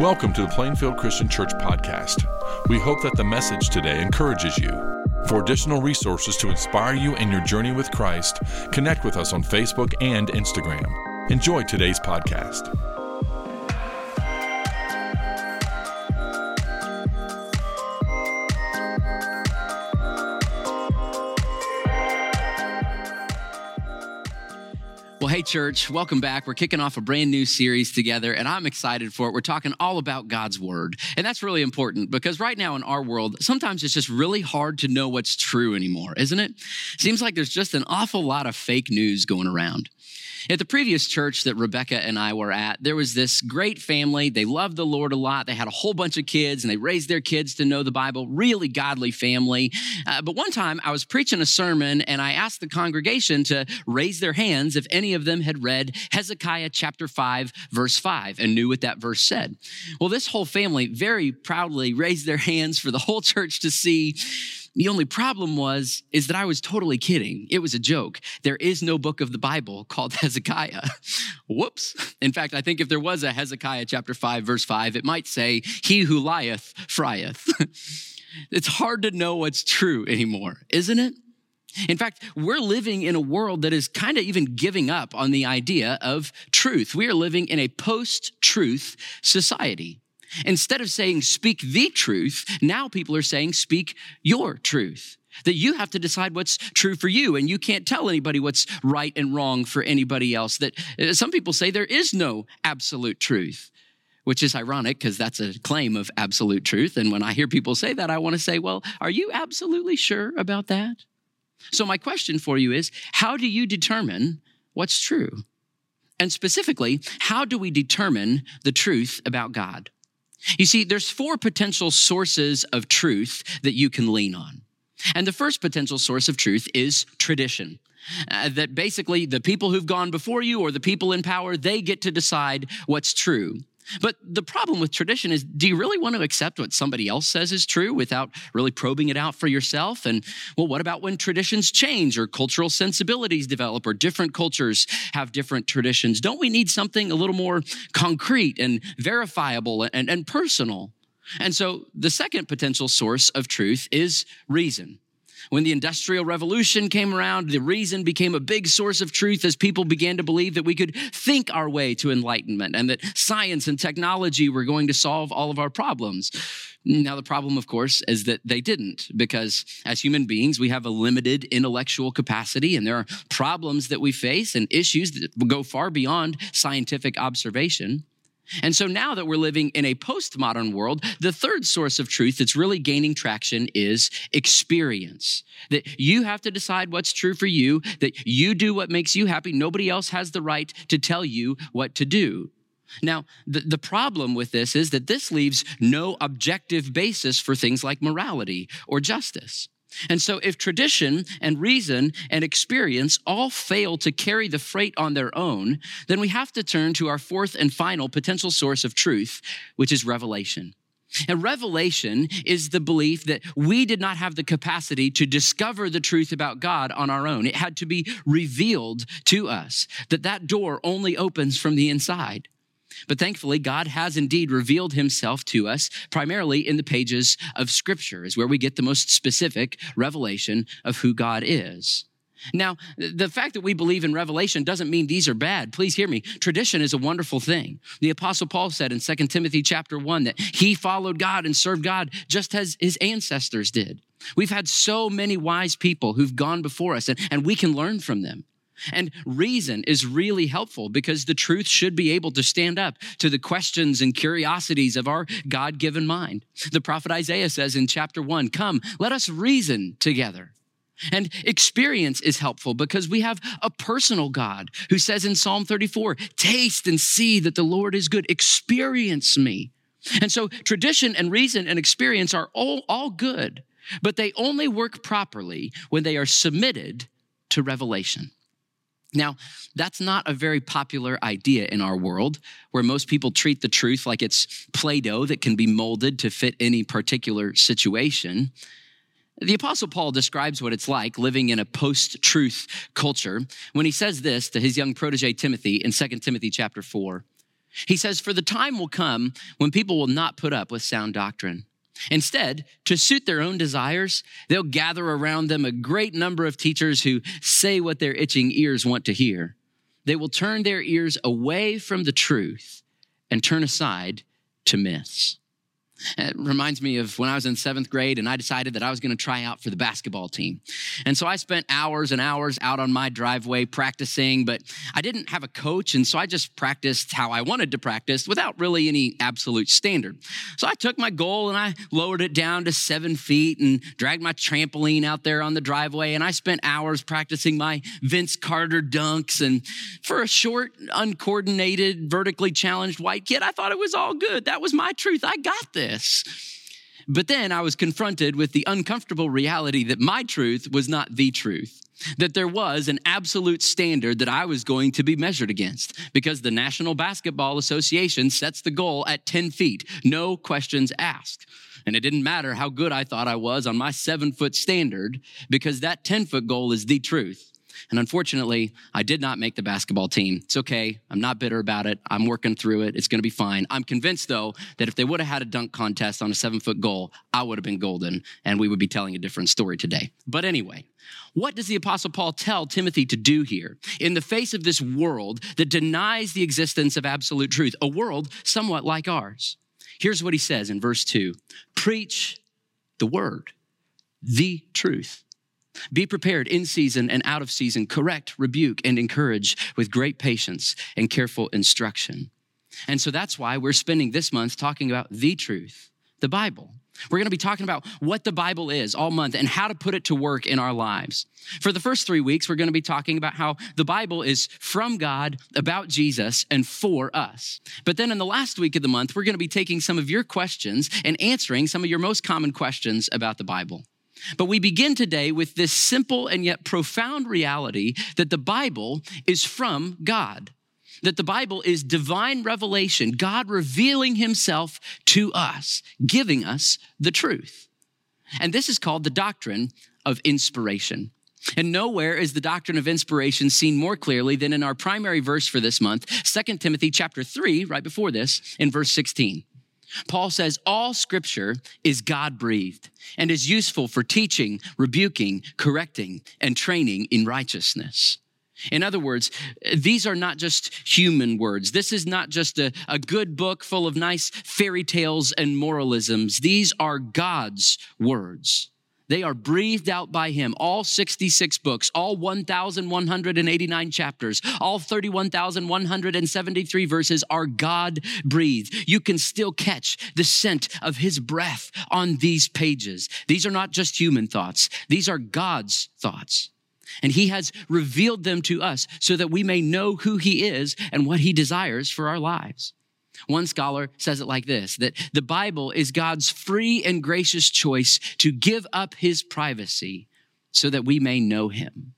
Welcome to the Plainfield Christian Church podcast. We hope that the message today encourages you. For additional resources to inspire you in your journey with Christ, connect with us on Facebook and Instagram. Enjoy today's podcast. Well, hey, church, welcome back. We're kicking off a brand new series together, and I'm excited for it. We're talking all about God's Word. And that's really important because right now in our world, sometimes it's just really hard to know what's true anymore, isn't it? Seems like there's just an awful lot of fake news going around. At the previous church that Rebecca and I were at, there was this great family. They loved the Lord a lot. They had a whole bunch of kids and they raised their kids to know the Bible. Really godly family. Uh, but one time I was preaching a sermon and I asked the congregation to raise their hands if any of them had read Hezekiah chapter 5, verse 5, and knew what that verse said. Well, this whole family very proudly raised their hands for the whole church to see. The only problem was, is that I was totally kidding. It was a joke. There is no book of the Bible called Hezekiah. Whoops. In fact, I think if there was a Hezekiah chapter 5, verse 5, it might say, He who lieth, frieth. it's hard to know what's true anymore, isn't it? In fact, we're living in a world that is kind of even giving up on the idea of truth. We are living in a post truth society. Instead of saying, speak the truth, now people are saying, speak your truth. That you have to decide what's true for you, and you can't tell anybody what's right and wrong for anybody else. That uh, some people say there is no absolute truth, which is ironic because that's a claim of absolute truth. And when I hear people say that, I want to say, well, are you absolutely sure about that? So, my question for you is how do you determine what's true? And specifically, how do we determine the truth about God? You see, there's four potential sources of truth that you can lean on. And the first potential source of truth is tradition. Uh, that basically the people who've gone before you or the people in power, they get to decide what's true. But the problem with tradition is do you really want to accept what somebody else says is true without really probing it out for yourself? And well, what about when traditions change or cultural sensibilities develop or different cultures have different traditions? Don't we need something a little more concrete and verifiable and, and personal? And so the second potential source of truth is reason. When the Industrial Revolution came around, the reason became a big source of truth as people began to believe that we could think our way to enlightenment and that science and technology were going to solve all of our problems. Now, the problem, of course, is that they didn't, because as human beings, we have a limited intellectual capacity, and there are problems that we face and issues that go far beyond scientific observation. And so now that we're living in a postmodern world, the third source of truth that's really gaining traction is experience. That you have to decide what's true for you, that you do what makes you happy. Nobody else has the right to tell you what to do. Now, the, the problem with this is that this leaves no objective basis for things like morality or justice. And so, if tradition and reason and experience all fail to carry the freight on their own, then we have to turn to our fourth and final potential source of truth, which is revelation. And revelation is the belief that we did not have the capacity to discover the truth about God on our own. It had to be revealed to us, that that door only opens from the inside. But thankfully, God has indeed revealed himself to us primarily in the pages of Scripture, is where we get the most specific revelation of who God is. Now, the fact that we believe in revelation doesn't mean these are bad. Please hear me. Tradition is a wonderful thing. The apostle Paul said in 2 Timothy chapter 1 that he followed God and served God just as his ancestors did. We've had so many wise people who've gone before us and, and we can learn from them. And reason is really helpful because the truth should be able to stand up to the questions and curiosities of our God given mind. The prophet Isaiah says in chapter one, Come, let us reason together. And experience is helpful because we have a personal God who says in Psalm 34, Taste and see that the Lord is good. Experience me. And so tradition and reason and experience are all, all good, but they only work properly when they are submitted to revelation. Now, that's not a very popular idea in our world, where most people treat the truth like it's Play Doh that can be molded to fit any particular situation. The Apostle Paul describes what it's like living in a post truth culture when he says this to his young protege Timothy in 2 Timothy chapter 4. He says, For the time will come when people will not put up with sound doctrine. Instead, to suit their own desires, they'll gather around them a great number of teachers who say what their itching ears want to hear. They will turn their ears away from the truth and turn aside to myths. It reminds me of when I was in seventh grade and I decided that I was going to try out for the basketball team. And so I spent hours and hours out on my driveway practicing, but I didn't have a coach. And so I just practiced how I wanted to practice without really any absolute standard. So I took my goal and I lowered it down to seven feet and dragged my trampoline out there on the driveway. And I spent hours practicing my Vince Carter dunks. And for a short, uncoordinated, vertically challenged white kid, I thought it was all good. That was my truth. I got this this. But then I was confronted with the uncomfortable reality that my truth was not the truth, that there was an absolute standard that I was going to be measured against because the National Basketball Association sets the goal at 10 feet, no questions asked. And it didn't matter how good I thought I was on my seven foot standard because that 10 foot goal is the truth. And unfortunately, I did not make the basketball team. It's okay. I'm not bitter about it. I'm working through it. It's going to be fine. I'm convinced, though, that if they would have had a dunk contest on a seven foot goal, I would have been golden and we would be telling a different story today. But anyway, what does the Apostle Paul tell Timothy to do here in the face of this world that denies the existence of absolute truth, a world somewhat like ours? Here's what he says in verse 2 Preach the word, the truth. Be prepared in season and out of season, correct, rebuke, and encourage with great patience and careful instruction. And so that's why we're spending this month talking about the truth, the Bible. We're going to be talking about what the Bible is all month and how to put it to work in our lives. For the first three weeks, we're going to be talking about how the Bible is from God, about Jesus, and for us. But then in the last week of the month, we're going to be taking some of your questions and answering some of your most common questions about the Bible. But we begin today with this simple and yet profound reality that the Bible is from God. That the Bible is divine revelation, God revealing himself to us, giving us the truth. And this is called the doctrine of inspiration. And nowhere is the doctrine of inspiration seen more clearly than in our primary verse for this month, 2 Timothy chapter 3, right before this, in verse 16. Paul says all scripture is God breathed and is useful for teaching, rebuking, correcting, and training in righteousness. In other words, these are not just human words. This is not just a, a good book full of nice fairy tales and moralisms. These are God's words. They are breathed out by him. All 66 books, all 1,189 chapters, all 31,173 verses are God breathed. You can still catch the scent of his breath on these pages. These are not just human thoughts, these are God's thoughts. And he has revealed them to us so that we may know who he is and what he desires for our lives. One scholar says it like this that the Bible is God's free and gracious choice to give up his privacy so that we may know him.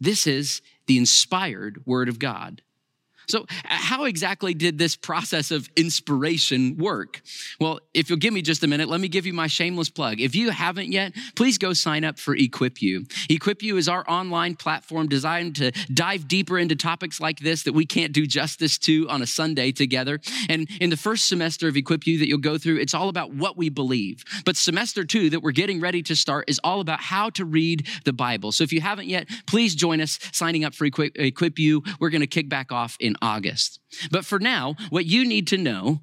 This is the inspired word of God. So, uh, how exactly did this process of inspiration work? Well, if you'll give me just a minute, let me give you my shameless plug. If you haven't yet, please go sign up for Equip You. Equip You is our online platform designed to dive deeper into topics like this that we can't do justice to on a Sunday together. And in the first semester of Equip You that you'll go through, it's all about what we believe. But semester two that we're getting ready to start is all about how to read the Bible. So, if you haven't yet, please join us signing up for Equip, You. We're going to kick back off in August. But for now, what you need to know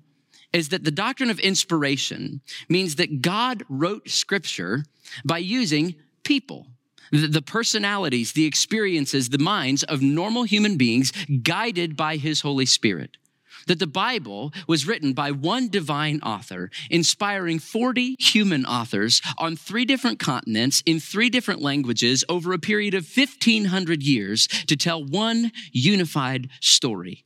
is that the doctrine of inspiration means that God wrote scripture by using people. The personalities, the experiences, the minds of normal human beings guided by his Holy Spirit that the Bible was written by one divine author, inspiring 40 human authors on three different continents in three different languages over a period of 1500 years to tell one unified story.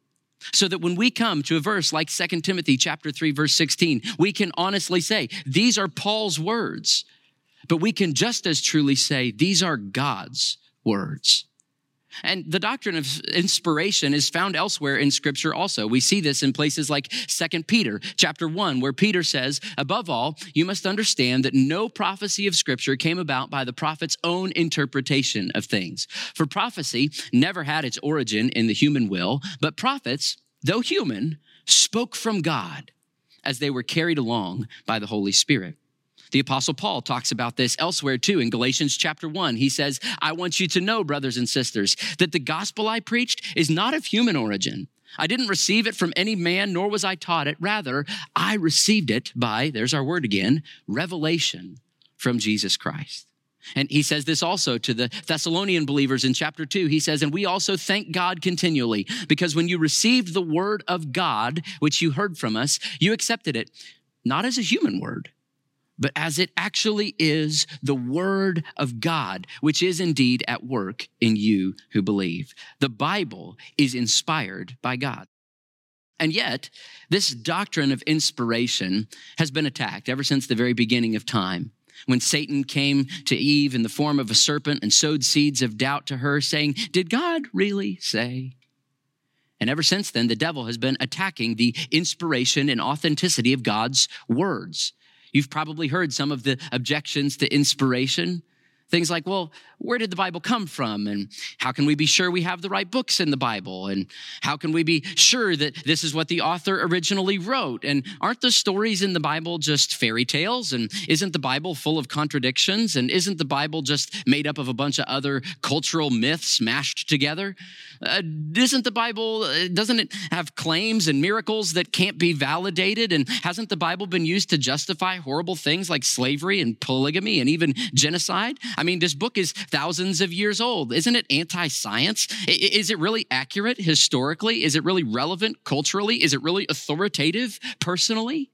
So that when we come to a verse like 2 Timothy chapter 3 verse 16, we can honestly say, these are Paul's words. But we can just as truly say, these are God's words. And the doctrine of inspiration is found elsewhere in scripture also. We see this in places like Second Peter chapter 1 where Peter says, "Above all, you must understand that no prophecy of scripture came about by the prophet's own interpretation of things. For prophecy never had its origin in the human will, but prophets, though human, spoke from God as they were carried along by the Holy Spirit. The apostle Paul talks about this elsewhere too in Galatians chapter 1. He says, I want you to know, brothers and sisters, that the gospel I preached is not of human origin. I didn't receive it from any man, nor was I taught it. Rather, I received it by, there's our word again, revelation from Jesus Christ. And he says this also to the Thessalonian believers in chapter 2. He says, And we also thank God continually, because when you received the word of God, which you heard from us, you accepted it not as a human word, but as it actually is the word of God, which is indeed at work in you who believe. The Bible is inspired by God. And yet, this doctrine of inspiration has been attacked ever since the very beginning of time. When Satan came to Eve in the form of a serpent and sowed seeds of doubt to her, saying, Did God really say? And ever since then, the devil has been attacking the inspiration and authenticity of God's words. You've probably heard some of the objections to inspiration. Things like, well, where did the Bible come from? And how can we be sure we have the right books in the Bible? And how can we be sure that this is what the author originally wrote? And aren't the stories in the Bible just fairy tales? And isn't the Bible full of contradictions? And isn't the Bible just made up of a bunch of other cultural myths mashed together? Uh, isn't the Bible, uh, doesn't it have claims and miracles that can't be validated? And hasn't the Bible been used to justify horrible things like slavery and polygamy and even genocide? I mean, this book is thousands of years old. Isn't it anti science? Is it really accurate historically? Is it really relevant culturally? Is it really authoritative personally?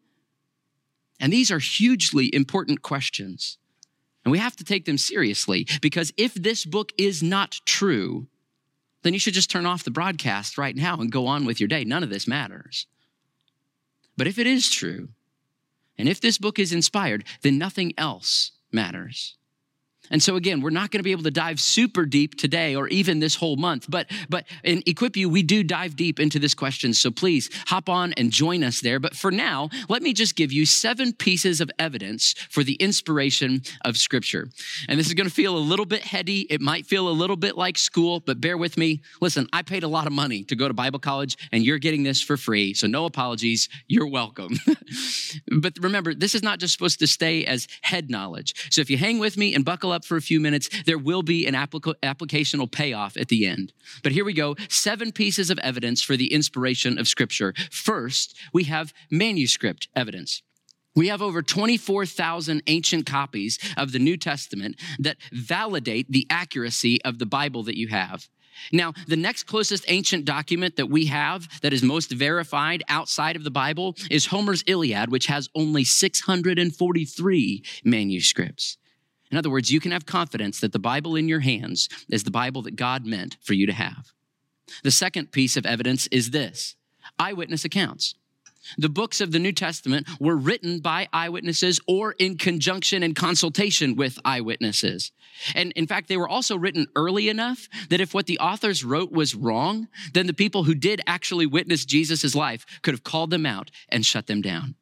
And these are hugely important questions. And we have to take them seriously because if this book is not true, then you should just turn off the broadcast right now and go on with your day. None of this matters. But if it is true, and if this book is inspired, then nothing else matters. And so again, we're not going to be able to dive super deep today or even this whole month, but but in Equip You, we do dive deep into this question. So please hop on and join us there. But for now, let me just give you seven pieces of evidence for the inspiration of Scripture. And this is going to feel a little bit heady. It might feel a little bit like school, but bear with me. Listen, I paid a lot of money to go to Bible college, and you're getting this for free. So no apologies. You're welcome. but remember, this is not just supposed to stay as head knowledge. So if you hang with me and buckle up up for a few minutes. There will be an applic- applicational payoff at the end. But here we go seven pieces of evidence for the inspiration of Scripture. First, we have manuscript evidence. We have over 24,000 ancient copies of the New Testament that validate the accuracy of the Bible that you have. Now, the next closest ancient document that we have that is most verified outside of the Bible is Homer's Iliad, which has only 643 manuscripts. In other words, you can have confidence that the Bible in your hands is the Bible that God meant for you to have. The second piece of evidence is this eyewitness accounts. The books of the New Testament were written by eyewitnesses or in conjunction and consultation with eyewitnesses. And in fact, they were also written early enough that if what the authors wrote was wrong, then the people who did actually witness Jesus' life could have called them out and shut them down.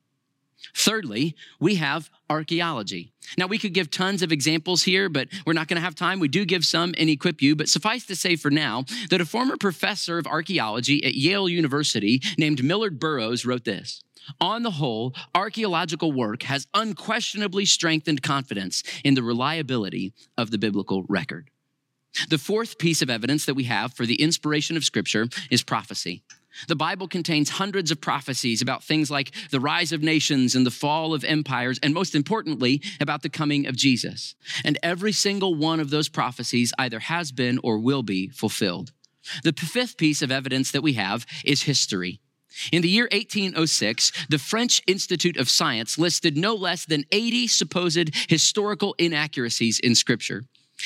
Thirdly, we have archaeology. Now, we could give tons of examples here, but we're not going to have time. We do give some and equip you, but suffice to say for now that a former professor of archaeology at Yale University named Millar Burrows wrote this. On the whole, archaeological work has unquestionably strengthened confidence in the reliability of the biblical record. The fourth piece of evidence that we have for the inspiration of Scripture is prophecy. The Bible contains hundreds of prophecies about things like the rise of nations and the fall of empires, and most importantly, about the coming of Jesus. And every single one of those prophecies either has been or will be fulfilled. The fifth piece of evidence that we have is history. In the year 1806, the French Institute of Science listed no less than 80 supposed historical inaccuracies in Scripture.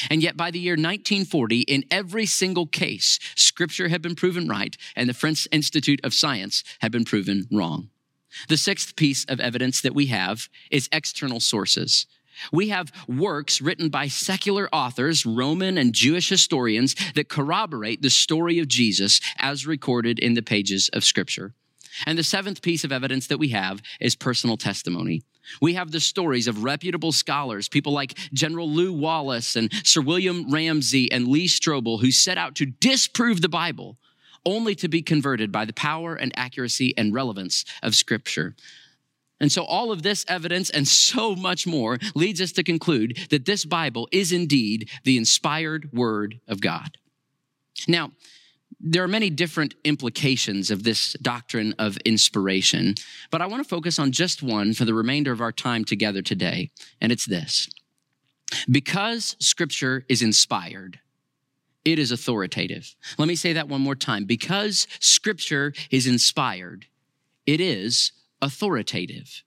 And yet, by the year 1940, in every single case, scripture had been proven right and the French Institute of Science had been proven wrong. The sixth piece of evidence that we have is external sources. We have works written by secular authors, Roman and Jewish historians, that corroborate the story of Jesus as recorded in the pages of Scripture. And the seventh piece of evidence that we have is personal testimony. We have the stories of reputable scholars, people like General Lew Wallace and Sir William Ramsay and Lee Strobel, who set out to disprove the Bible, only to be converted by the power and accuracy and relevance of Scripture. And so, all of this evidence and so much more leads us to conclude that this Bible is indeed the inspired Word of God. Now, there are many different implications of this doctrine of inspiration, but I want to focus on just one for the remainder of our time together today, and it's this. Because Scripture is inspired, it is authoritative. Let me say that one more time. Because Scripture is inspired, it is authoritative.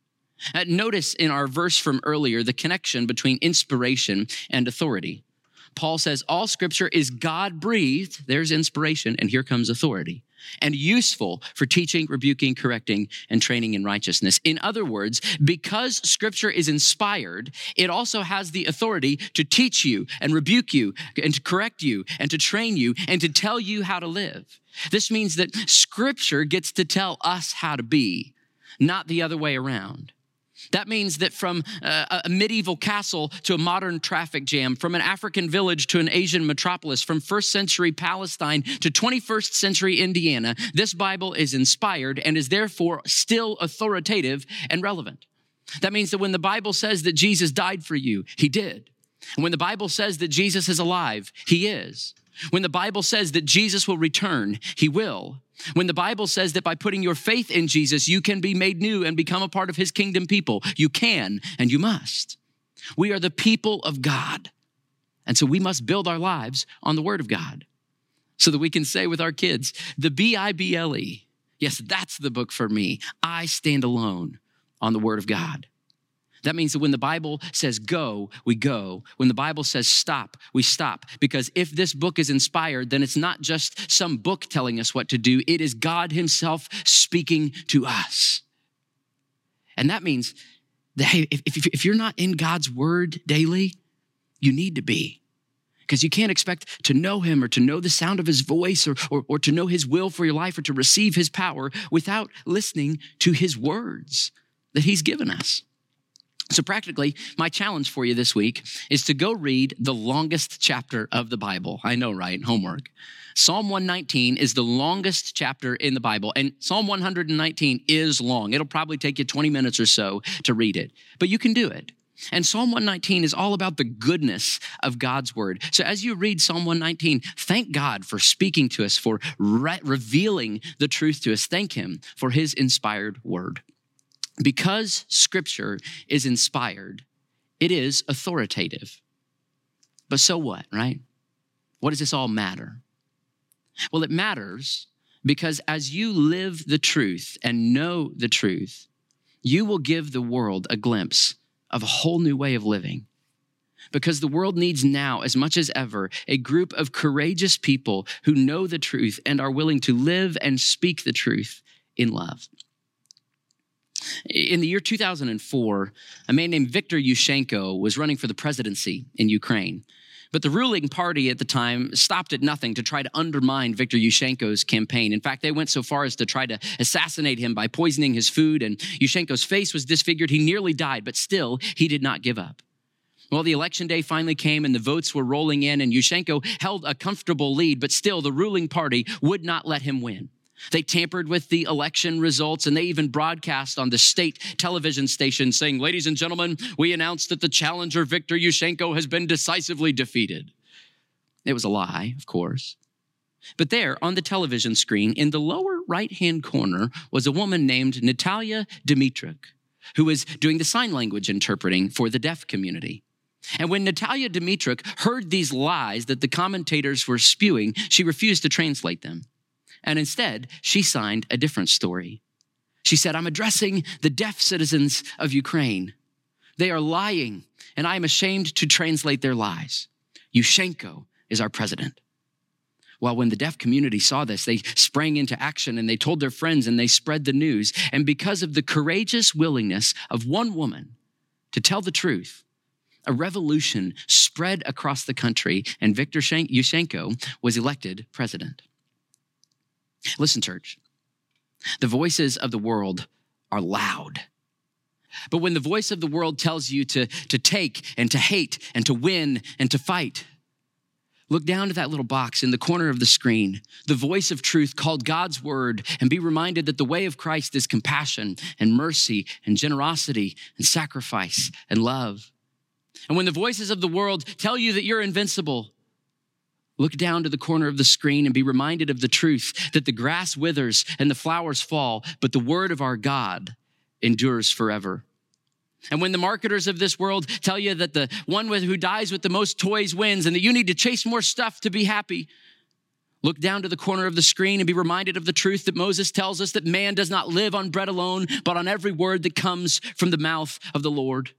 Uh, notice in our verse from earlier the connection between inspiration and authority. Paul says all scripture is God breathed, there's inspiration, and here comes authority, and useful for teaching, rebuking, correcting, and training in righteousness. In other words, because scripture is inspired, it also has the authority to teach you and rebuke you and to correct you and to train you and to tell you how to live. This means that scripture gets to tell us how to be, not the other way around. That means that from uh, a medieval castle to a modern traffic jam, from an African village to an Asian metropolis, from first century Palestine to 21st century Indiana, this Bible is inspired and is therefore still authoritative and relevant. That means that when the Bible says that Jesus died for you, he did. And when the Bible says that Jesus is alive, he is. When the Bible says that Jesus will return, he will. When the Bible says that by putting your faith in Jesus, you can be made new and become a part of his kingdom people, you can and you must. We are the people of God. And so we must build our lives on the word of God so that we can say with our kids, the B I B L E, yes, that's the book for me. I stand alone on the word of God. That means that when the Bible says go, we go. When the Bible says stop, we stop. Because if this book is inspired, then it's not just some book telling us what to do, it is God Himself speaking to us. And that means that, hey, if, if, if you're not in God's word daily, you need to be because you can't expect to know him or to know the sound of his voice or, or, or, to know his will for your life or to receive his power without listening to his words that he's given us. So, practically, my challenge for you this week is to go read the longest chapter of the Bible. I know, right? Homework. Psalm 119 is the longest chapter in the Bible, and Psalm 119 is long. It'll probably take you 20 minutes or so to read it, but you can do it. And Psalm 119 is all about the goodness of God's word. So as you read Psalm 119, thank God for speaking to us, for re- revealing the truth to us. Thank Him for His inspired word. Because scripture is inspired, it is authoritative. But so what, right? What does this all matter? Well, it matters because as you live the truth and know the truth, you will give the world a glimpse of a whole new way of living. Because the world needs now, as much as ever, a group of courageous people who know the truth and are willing to live and speak the truth in love. In the year 2004, a man named Viktor Yushchenko was running for the presidency in Ukraine. But the ruling party at the time stopped at nothing to try to undermine Viktor Yushchenko's campaign. In fact, they went so far as to try to assassinate him by poisoning his food, and Yushchenko's face was disfigured. He nearly died, but still, he did not give up. Well, the election day finally came and the votes were rolling in, and Yushchenko held a comfortable lead, but still, the ruling party would not let him win. They tampered with the election results and they even broadcast on the state television station saying, Ladies and gentlemen, we announced that the challenger Viktor Yushchenko has been decisively defeated. It was a lie, of course. But there on the television screen in the lower right hand corner was a woman named Natalia Dimitruk, who was doing the sign language interpreting for the deaf community. And when Natalia Dimitruk heard these lies that the commentators were spewing, she refused to translate them. And instead, she signed a different story. She said, I'm addressing the deaf citizens of Ukraine. They are lying, and I am ashamed to translate their lies. Yushchenko is our president. Well, when the deaf community saw this, they sprang into action and they told their friends and they spread the news. And because of the courageous willingness of one woman to tell the truth, a revolution spread across the country and Viktor Yushchenko was elected president. Listen, church, the voices of the world are loud. But when the voice of the world tells you to, to take and to hate and to win and to fight, Look down to that little box in the corner of the screen, the voice of truth called God's word, and be reminded that the way of Christ is compassion and mercy and generosity and sacrifice and love. And when the voices of the world tell you that you're invincible, look down to the corner of the screen and be reminded of the truth that the grass withers and the flowers fall, but the word of our God endures forever. And when the marketers of this world tell you that the one who dies with the most toys wins and that you need to chase more stuff to be happy, look down to the corner of the screen and be reminded of the truth that Moses tells us that man does not live on bread alone, but on every word that comes from the mouth of the Lord.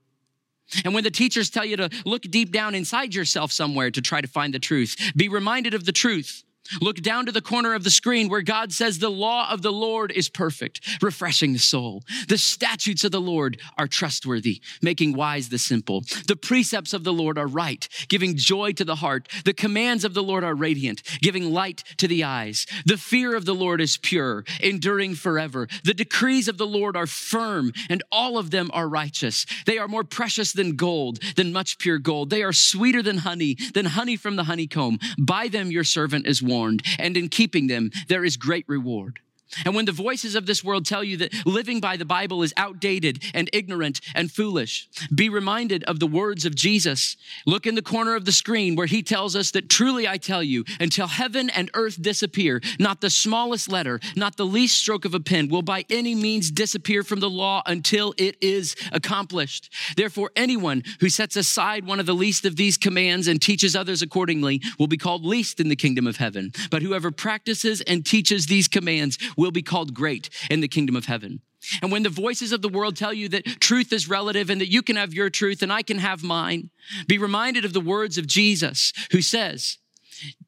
And when the teachers tell you to look deep down inside yourself somewhere to try to find the truth, be reminded of the truth Look down to the corner of the screen where God says the law of the Lord is perfect, refreshing the soul. The statutes of the Lord are trustworthy, making wise the simple. The precepts of the Lord are right, giving joy to the heart. The commands of the Lord are radiant, giving light to the eyes. The fear of the Lord is pure, enduring forever. The decrees of the Lord are firm, and all of them are righteous. They are more precious than gold, than much pure gold. They are sweeter than honey, than honey from the honeycomb. By them your servant is warned warned, and in keeping them, there is great reward. And when the voices of this world tell you that living by the Bible is outdated and ignorant and foolish, be reminded of the words of Jesus. Look in the corner of the screen where he tells us that truly I tell you, until heaven and earth disappear, not the smallest letter, not the least stroke of a pen will by any means disappear from the law until it is accomplished. Therefore, anyone who sets aside one of the least of these commands and teaches others accordingly will be called least in the kingdom of heaven. But whoever practices and teaches these commands will be called great in the kingdom of heaven. And when the voices of the world tell you that truth is relative and that you can have your truth and I can have mine, be reminded of the words of Jesus who says,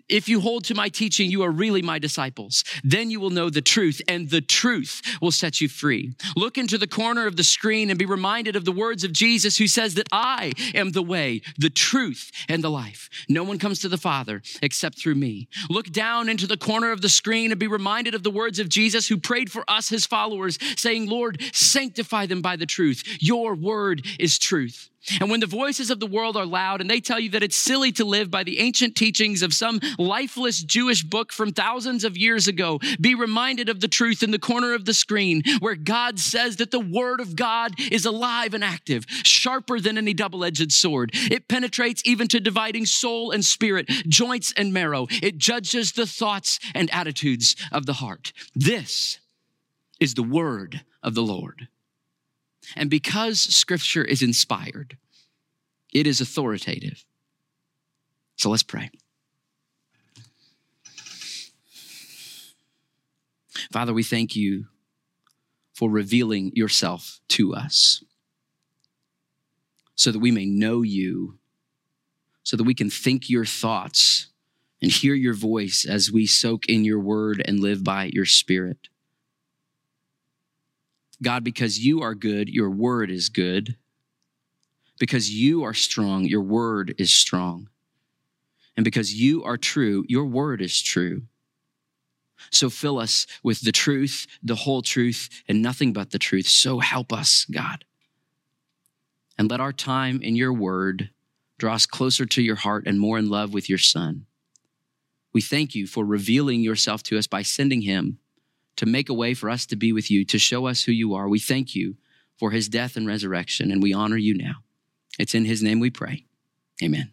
if you hold to my teaching, you are really my disciples. Then you will know the truth, and the truth will set you free. Look into the corner of the screen and be reminded of the words of Jesus who says that I am the way, the truth, and the life. No one comes to the Father except through me. Look down into the corner of the screen and be reminded of the words of Jesus who prayed for us, his followers, saying, Lord, sanctify them by the truth. Your word is truth. And when the voices of the world are loud and they tell you that it's silly to live by the ancient teachings of some lifeless Jewish book from thousands of years ago, be reminded of the truth in the corner of the screen where God says that the word of God is alive and active, sharper than any double edged sword. It penetrates even to dividing soul and spirit, joints and marrow. It judges the thoughts and attitudes of the heart. This is the word of the Lord. And because scripture is inspired, it is authoritative. So let's pray. Father, we thank you for revealing yourself to us so that we may know you, so that we can think your thoughts and hear your voice as we soak in your word and live by your spirit. God, because you are good, your word is good. Because you are strong, your word is strong. And because you are true, your word is true. So fill us with the truth, the whole truth, and nothing but the truth. So help us, God. And let our time in your word draw us closer to your heart and more in love with your son. We thank you for revealing yourself to us by sending him to make a way for us to be with you, to show us who you are. We thank you for his death and resurrection, and we honor you now. It's in his name we pray. Amen.